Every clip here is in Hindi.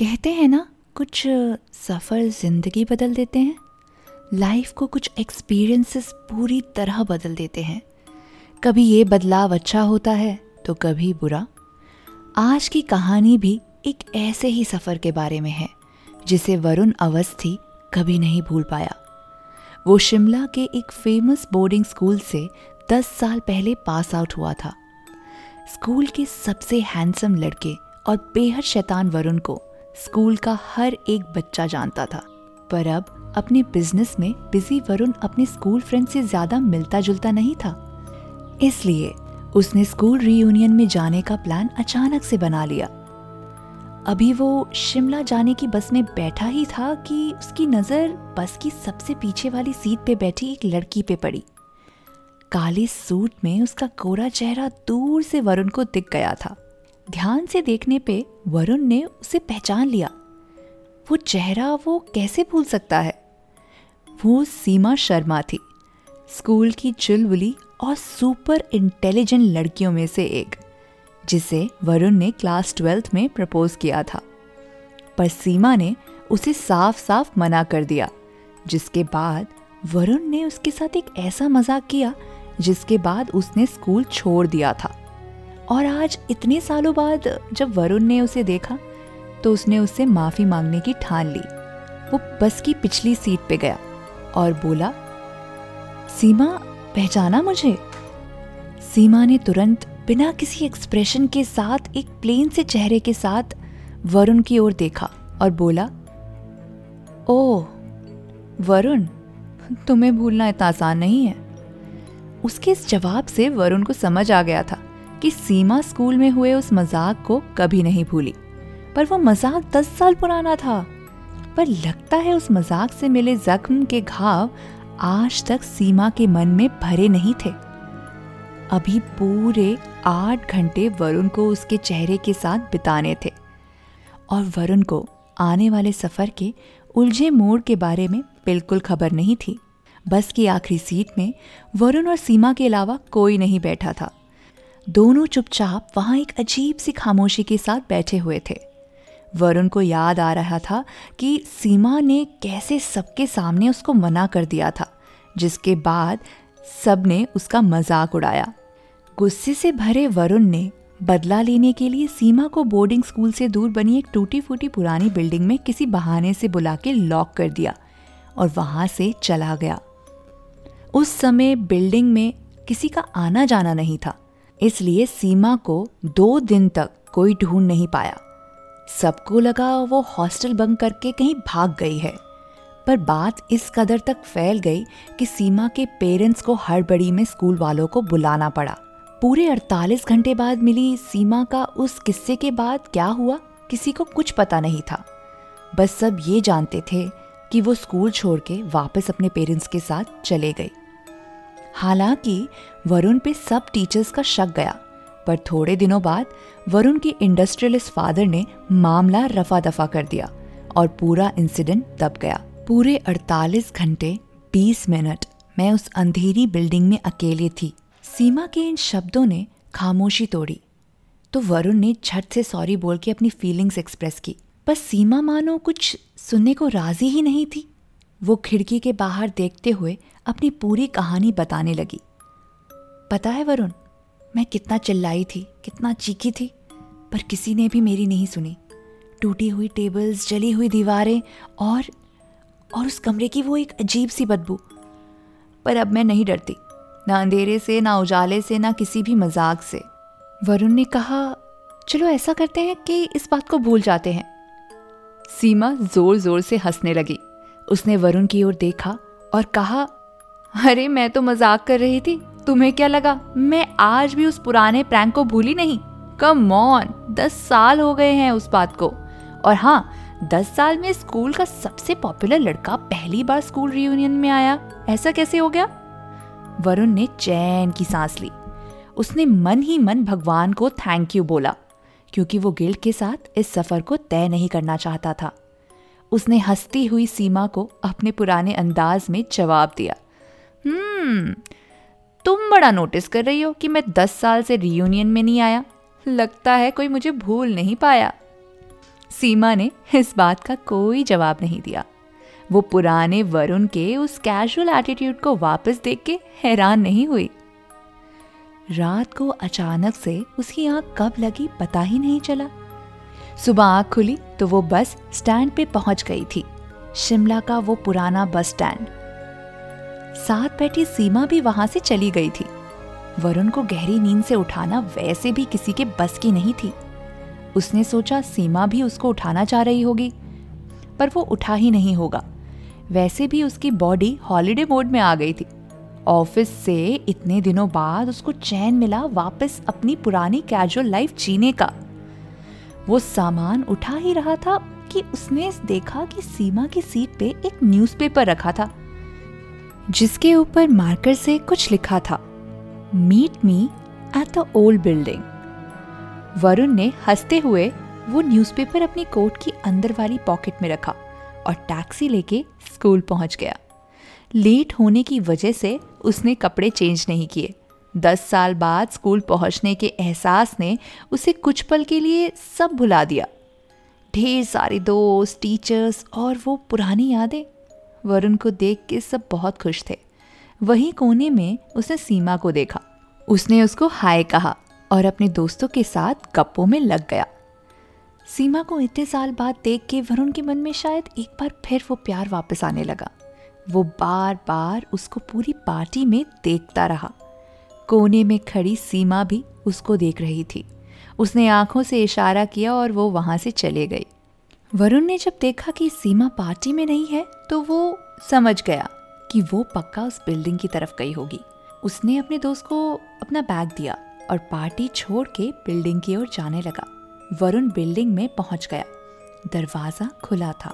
कहते हैं ना, कुछ सफ़र ज़िंदगी बदल देते हैं। लाइफ को कुछ एक्सपीरियंसेस पूरी तरह बदल देते हैं। कभी ये बदलाव अच्छा होता है तो कभी बुरा। आज की कहानी भी एक ऐसे ही सफ़र के बारे में है, जिसे वरुण अवस्थी कभी नहीं भूल पाया। वो शिमला के एक फ़ेमस बोर्डिंग स्कूल से दस साल पहले पास आउट हुआ था। स्कूल के सबसे हैंडसम लड़के और बेहद शैतान वरुण को स्कूल का हर एक बच्चा जानता था। पर अब अपने बिज़नेस में बिज़ी वरुण अपने स्कूल फ्रेंड से ज़्यादा मिलता जुलता नहीं था। इसलिए उसने स्कूल रीयूनियन में जाने का प्लान अचानक से बना लिया। अभी वो शिमला जाने की बस में बैठा ही था कि उसकी नज़र बस की सबसे पीछे वाली सीट पे बैठी एक लड़की पे पड़ी। काले सूट में उसका कोरा चेहरा दूर से वरुण को दिख गया था। ध्यान से देखने पे वरुण ने उसे पहचान लिया। वो चेहरा वो कैसे भूल सकता है? वो सीमा शर्मा थी। स्कूल की चुलबुली और सुपर इंटेलिजेंट लड़कियों में से एक, जिसे वरुण ने क्लास ट्वेल्थ में प्रपोज किया था। पर सीमा ने उसे साफ़ साफ़ मना कर दिया, जिसके बाद वरुण ने उसके साथ एक ऐसा मज़ाक किया, जिसके बाद उसने स्कूल छोड़ दिया था। और आज इतने सालों बाद जब वरुण ने उसे देखा तो उसने उससे माफ़ी मांगने की ठान ली। वो बस की पिछली सीट पे गया और बोला, सीमा, पहचाना मुझे? सीमा ने तुरंत बिना किसी एक्सप्रेशन के साथ एक प्लेन से चेहरे के साथ वरुण की ओर देखा और बोला ओ वरुण, तुम्हें भूलना इतना आसान नहीं है। उसके इस जवाब से वरुण को समझ आ गया था कि सीमा स्कूल में हुए उस मज़ाक को कभी नहीं भूली। पर वो मज़ाक दस साल पुराना था। पर लगता है उस मज़ाक से मिले जख्म के घाव आज तक सीमा के मन में भरे नहीं थे। अभी पूरे आठ घंटे वरुण को उसके चेहरे के साथ बिताने थे। और वरुण को आने वाले सफ़र के उलझे मोड़ के बारे में बिल्कुल खबर नहीं थी। बस की आखिरी सीट में वरुण और सीमा के अलावा कोई नहीं बैठा था। दोनों चुपचाप वहाँ एक अजीब सी खामोशी के साथ बैठे हुए थे। वरुण को याद आ रहा था कि सीमा ने कैसे सबके सामने उसको मना कर दिया था, जिसके बाद सबने उसका मज़ाक उड़ाया। गुस्से से भरे वरुण ने बदला लेने के लिए सीमा को बोर्डिंग स्कूल से दूर बनी एक टूटी फूटी पुरानी बिल्डिंग में किसी बहाने से बुला के लॉक कर दिया और वहाँ से चला गया। उस समय बिल्डिंग में किसी का आना जाना नहीं था। इसलिए सीमा को दो दिन तक कोई ढूंढ नहीं पाया। सबको लगा वो हॉस्टल बंक करके कहीं भाग गई है। पर बात इस कदर तक फैल गई कि सीमा के पेरेंट्स को हड़बड़ी में स्कूल वालों को बुलाना पड़ा। पूरे 48 घंटे बाद मिली सीमा का उस किस्से के बाद क्या हुआ, किसी को कुछ पता नहीं था। बस सब ये जानते थे कि वो स्कूल छोड़ के वापस अपने पेरेंट्स के साथ चले गए। हालाँकि, वरुण पे सब टीचर्स का शक गया, पर थोड़े दिनों बाद, वरुण के इंडस्ट्रियलिस्ट फादर ने मामला रफा दफ़ा कर दिया और पूरा इंसिडेंट दब गया। पूरे 48 घंटे 20 मिनट, मैं उस अंधेरी बिल्डिंग में अकेले थी। सीमा के इन शब्दों ने खामोशी तोड़ी। तो वरुण ने झट से सॉरी बोल के अपनी फीलिंग्स एक्सप्रेस की। पर सीमा मानो कुछ सुनने को राज़ी ही नहीं थी। वो खिड़की के बाहर देखते हुए अपनी पूरी कहानी बताने लगी। पता है वरुण, मैं कितना चिल्लाई थी, कितना चीखी थी, पर किसी ने भी मेरी नहीं सुनी। टूटी हुई टेबल्स, जली हुई दीवारें और और उस कमरे की वो एक अजीब सी बदबू। पर अब मैं नहीं डरती, ना अंधेरे से, ना उजाले से, ना किसी भी मज़ाक से। वरुण ने कहा, चलो ऐसा करते हैं कि इस बात को भूल जाते हैं। सीमा ज़ोर ज़ोर से हंसने लगी। उसने वरुण की ओर देखा और कहा, अरे, मैं तो मज़ाक कर रही थी। तुम्हें क्या लगा? मैं आज भी उस पुराने प्रैंक को भूली नहीं। कम ऑन दस साल हो गए हैं उस बात को। और हाँ दस साल में स्कूल का सबसे पॉपुलर लड़का पहली बार स्कूल रियूनियन में आया। ऐसा कैसे हो गया? वरुण ने चैन की सांस ली। उसने मन ही मन भगवान को थैंक यू बोला, क्योंकि वो गिल्ड के साथ इस सफ़र को तय नहीं करना चाहता था। उसने हंसती हुई सीमा को अपने पुराने अंदाज में जवाब दिया। हम्म तुम बड़ा नोटिस कर रही हो कि मैं दस साल से रियूनियन में नहीं आया। लगता है कोई मुझे भूल नहीं पाया। सीमा ने इस बात का कोई जवाब नहीं दिया। वो पुराने वरुण के उस कैजुअल एटीट्यूड को वापस देख के हैरान नहीं हुई। रात को अचानक से उसकी आँख कब लगी पता ही नहीं चला। सुबह आँख खुली तो वो बस स्टैंड पे पहुँच गई थी। शिमला का वो पुराना बस स्टैंड। साथ बैठी सीमा भी वहाँ से चली गई थी। वरुण को गहरी नींद से उठाना वैसे भी किसी के बस की नहीं थी। उसने सोचा सीमा भी उसको उठाना चाह रही होगी, पर वो उठा ही नहीं होगा। वैसे भी उसकी बॉडी हॉलिडे मोड में आ गई थी। ऑफ़िस से इतने दिनों बाद उसको चैन मिला वापस अपनी पुरानी कैजुअल लाइफ जीने का। वो सामान उठा ही रहा था कि उसने देखा कि सीमा की सीट पे एक न्यूज़पेपर रखा था, जिसके ऊपर मार्कर से कुछ लिखा था meet me at the old building Varun ने हँसते हुए वो न्यूज़पेपर अपनी कोट की अंदर वाली पॉकेट में रखा और टैक्सी लेके स्कूल पहुँच गया। लेट होने की वजह से उसने कपड़े चेंज नहीं किए। दस साल बाद स्कूल पहुँचने के एहसास ने उसे कुछ पल के लिए सब भुला दिया। ढेर सारे दोस्त टीचर्स और वो पुरानी यादें। वरुण को देख के सब बहुत खुश थे। वहीं कोने में उसने सीमा को देखा। उसने उसको हाय कहा और अपने दोस्तों के साथ गप्पों में लग गया। सीमा को इतने साल बाद देख के वरुण के मन में शायद एक बार फिर वो प्यार वापस आने लगा। वो बार बार उसको पूरी पार्टी में देखता रहा। कोने में खड़ी सीमा भी उसको देख रही थी। उसने आँखों से इशारा किया और वो वहाँ से चले गई। वरुण ने जब देखा कि सीमा पार्टी में नहीं है तो वो समझ गया कि वो पक्का उस बिल्डिंग की तरफ़ गई होगी। उसने अपने दोस्त को अपना बैग दिया और पार्टी छोड़ के बिल्डिंग की ओर जाने लगा। वरुण बिल्डिंग में पहुँच गया। दरवाज़ा खुला था।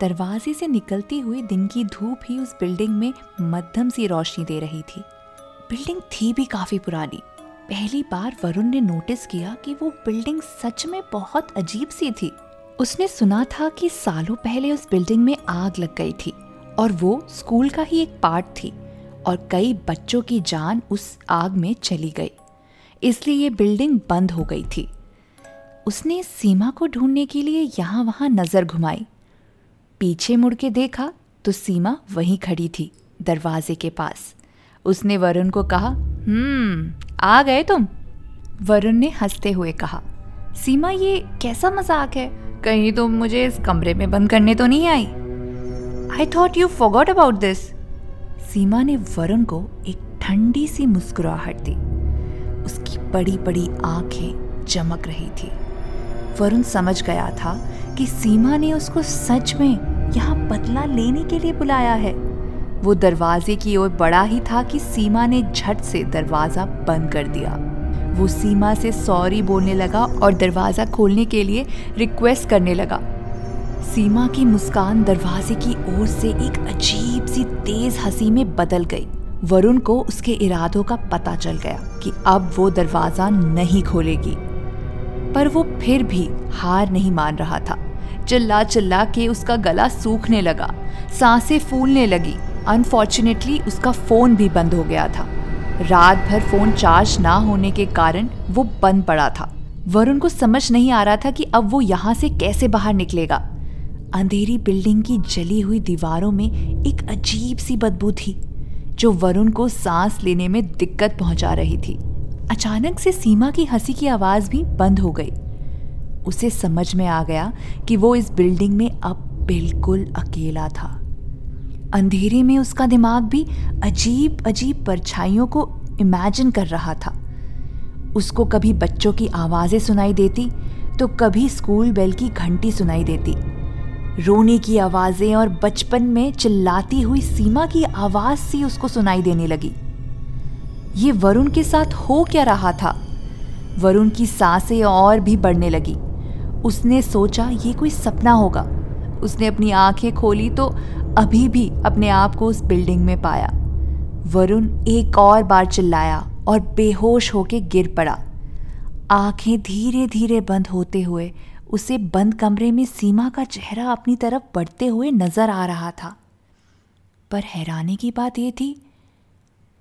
दरवाजे से निकलती हुई दिन की धूप ही उस बिल्डिंग में मध्यम सी रोशनी दे रही थी। बिल्डिंग थी भी काफ़ी पुरानी। पहली बार वरुण ने नोटिस किया कि वो बिल्डिंग सच में बहुत अजीब सी थी। उसने सुना था कि सालों पहले उस बिल्डिंग में आग लग गई थी और वो स्कूल का ही एक पार्ट थी और कई बच्चों की जान उस आग में चली गई। इसलिए ये बिल्डिंग बंद हो गई थी। उसने सीमा को ढूँढने के लिए यहाँ वहाँ नज़र घुमाई। पीछे मुड़ के देखा तो सीमा वहीं खड़ी थी, दरवाजे के पास। उसने वरुण को कहा हम्म आ गए तुम? वरुण ने हँसते हुए कहा, सीमा, ये कैसा मज़ाक है? कहीं तुम मुझे इस कमरे में बंद करने तो नहीं आई? I thought you forgot about this Seema ने वरुण को एक ठंडी सी मुस्कुराहट दी। उसकी बड़ी बड़ी आँखें चमक रही थी। वरुण समझ गया था कि सीमा ने उसको सच में यहाँ बदला लेने के लिए बुलाया है। वो दरवाजे की ओर बड़ा ही था कि सीमा ने झट से दरवाज़ा बंद कर दिया। वो सीमा से सॉरी बोलने लगा और दरवाज़ा खोलने के लिए रिक्वेस्ट करने लगा। सीमा की मुस्कान दरवाजे की ओर से एक अजीब सी तेज हँसी में बदल गई। वरुण को उसके इरादों का पता चल गया कि अब वो दरवाज़ा नहीं खोलेगी। पर वो फिर भी हार नहीं मान रहा था। चिल्ला चिल्ला के उसका गला सूखने लगा। साँसें फूलने लगी। अनफॉर्चुनेटली उसका फ़ोन भी बंद हो गया था। रात भर फ़ोन चार्ज ना होने के कारण वो बंद पड़ा था। वरुण को समझ नहीं आ रहा था कि अब वो यहाँ से कैसे बाहर निकलेगा। अंधेरी बिल्डिंग की जली हुई दीवारों में एक अजीब सी बदबू थी, जो वरुण को सांस लेने में दिक्कत पहुँचा रही थी। अचानक से सीमा की हँसी की आवाज़ भी बंद हो गई। उसे समझ में आ गया कि वो इस बिल्डिंग में अब बिल्कुल अकेला था। अंधेरे में उसका दिमाग भी अजीब अजीब परछाइयों को इमेजिन कर रहा था। उसको कभी बच्चों की आवाज़ें सुनाई देती तो कभी स्कूल बेल की घंटी सुनाई देती। रोने की आवाज़ें और बचपन में चिल्लाती हुई सीमा की आवाज़ सी उसको सुनाई देने लगी। ये वरुण के साथ हो क्या रहा था? वरुण की साँसें और भी बढ़ने लगी। उसने सोचा, ये कोई सपना होगा। उसने अपनी आँखें खोली तो अभी भी अपने आप को उस बिल्डिंग में पाया। वरुण एक और बार चिल्लाया और बेहोश होके गिर पड़ा। आँखें धीरे धीरे बंद होते हुए, उसे बंद कमरे में सीमा का चेहरा अपनी तरफ़ बढ़ते हुए नज़र आ रहा था। पर हैरानी की बात यह थी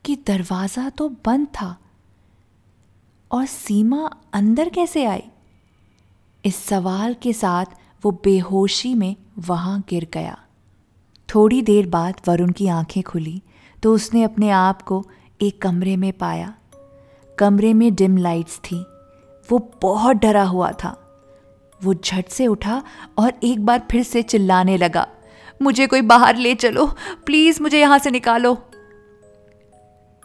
कि दरवाज़ा तो बंद था। और सीमा अंदर कैसे आई? इस सवाल के साथ वो बेहोशी में वहाँ गिर गया। थोड़ी देर बाद वरुण की आँखें खुली तो उसने अपने आप को एक कमरे में पाया। कमरे में डिम लाइट्स थी। वो बहुत डरा हुआ था। वो झट से उठा और एक बार फिर से चिल्लाने लगा, मुझे कोई बाहर ले चलो, प्लीज़ मुझे यहाँ से निकालो।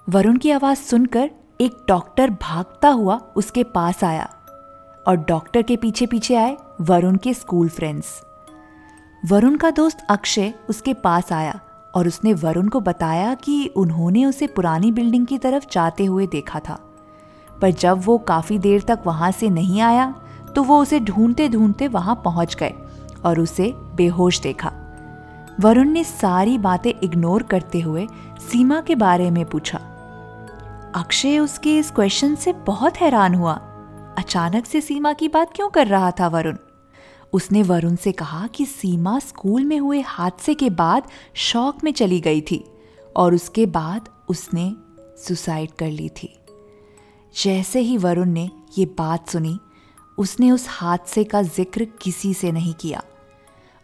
वरुण की आवाज़ सुनकर एक डॉक्टर भागता हुआ उसके पास आया और डॉक्टर के पीछे पीछे आए वरुण के स्कूल फ्रेंड्स। वरुण का दोस्त अक्षय उसके पास आया और उसने वरुण को बताया कि उन्होंने उसे पुरानी बिल्डिंग की तरफ़ जाते हुए देखा था। पर जब वो काफ़ी देर तक वहाँ से नहीं आया तो वो उसे ढूंढते ढूंढते वहाँ पहुँच गए और उसे बेहोश देखा। वरुण ने सारी बातें इग्नोर करते हुए सीमा के बारे में पूछा। अक्षय, उसके इस क्वेश्चन से बहुत हैरान हुआ। अचानक से सीमा की बात क्यों कर रहा था वरुण? उसने वरुण से कहा कि सीमा स्कूल में हुए हादसे के बाद शौक में चली गई थी और उसके बाद उसने सुसाइड कर ली थी। जैसे ही वरुण ने ये बात सुनी, उसने उस हादसे का ज़िक्र किसी से नहीं किया।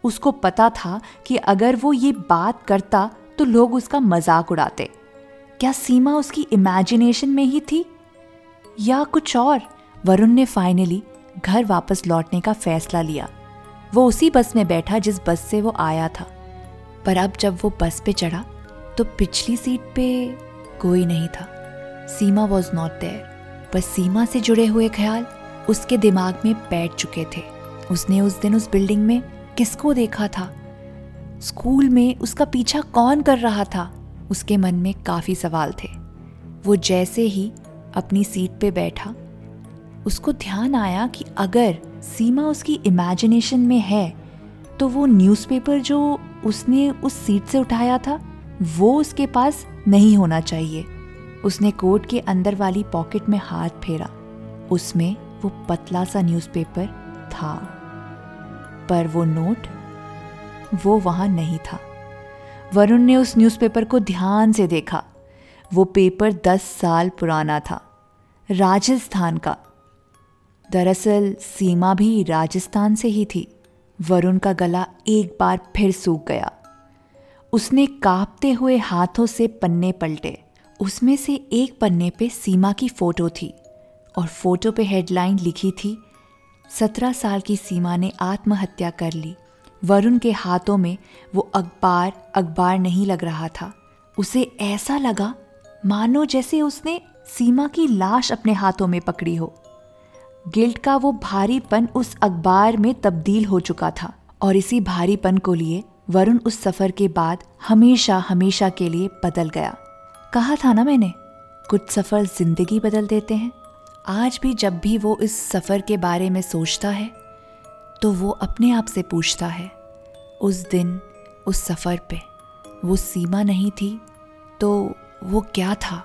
उसको पता था कि अगर वो ये बात करता तो लोग उसका मज़ाक उड़ाते। क्या सीमा उसकी इमेजिनेशन में ही थी? या कुछ और? वरुण ने फाइनली घर वापस लौटने का फैसला लिया। वो उसी बस में बैठा जिस बस से वो आया था। पर अब जब वो बस पे चढ़ा तो पिछली सीट पे कोई नहीं था। सीमा वॉज़ नॉट देयर पर सीमा से जुड़े हुए ख्याल उसके दिमाग में बैठ चुके थे। उसने उस दिन उस बिल्डिंग में किसको देखा था? स्कूल में उसका पीछा कौन कर रहा था? उसके मन में काफ़ी सवाल थे। वो जैसे ही अपनी सीट पे बैठा उसको ध्यान आया कि अगर सीमा उसकी इमेजिनेशन में है तो वो न्यूज़पेपर जो उसने उस सीट से उठाया था, वो उसके पास नहीं होना चाहिए। उसने कोट के अंदर वाली पॉकेट में हाथ फेरा। उसमें वो पतला सा न्यूज़पेपर था। पर वो नोट वो वहाँ नहीं था। वरुण ने उस न्यूज़पेपर को ध्यान से देखा। वो पेपर दस साल पुराना था। राजस्थान का। दरअसल सीमा भी राजस्थान से ही थी। वरुण का गला एक बार फिर सूख गया। उसने कांपते हुए हाथों से पन्ने पलटे। उसमें से एक पन्ने पे सीमा की फ़ोटो थी और फ़ोटो पे हेडलाइन लिखी थी, सत्रह साल की सीमा ने आत्महत्या कर ली। वरुण के हाथों में वो अखबार अखबार नहीं लग रहा था। उसे ऐसा लगा मानो जैसे उसने सीमा की लाश अपने हाथों में पकड़ी हो। गिल्ट का वो भारीपन उस अखबार में तब्दील हो चुका था और इसी भारीपन को लिए वरुण उस सफ़र के बाद हमेशा हमेशा के लिए बदल गया। कहा था ना मैंने, कुछ सफ़र ज़िंदगी बदल देते हैं। आज भी जब भी वो इस सफ़र के बारे में सोचता है तो वो अपने आप से पूछता है, उस दिन, उस सफ़र पे वो सीमा नहीं थी तो वो क्या था?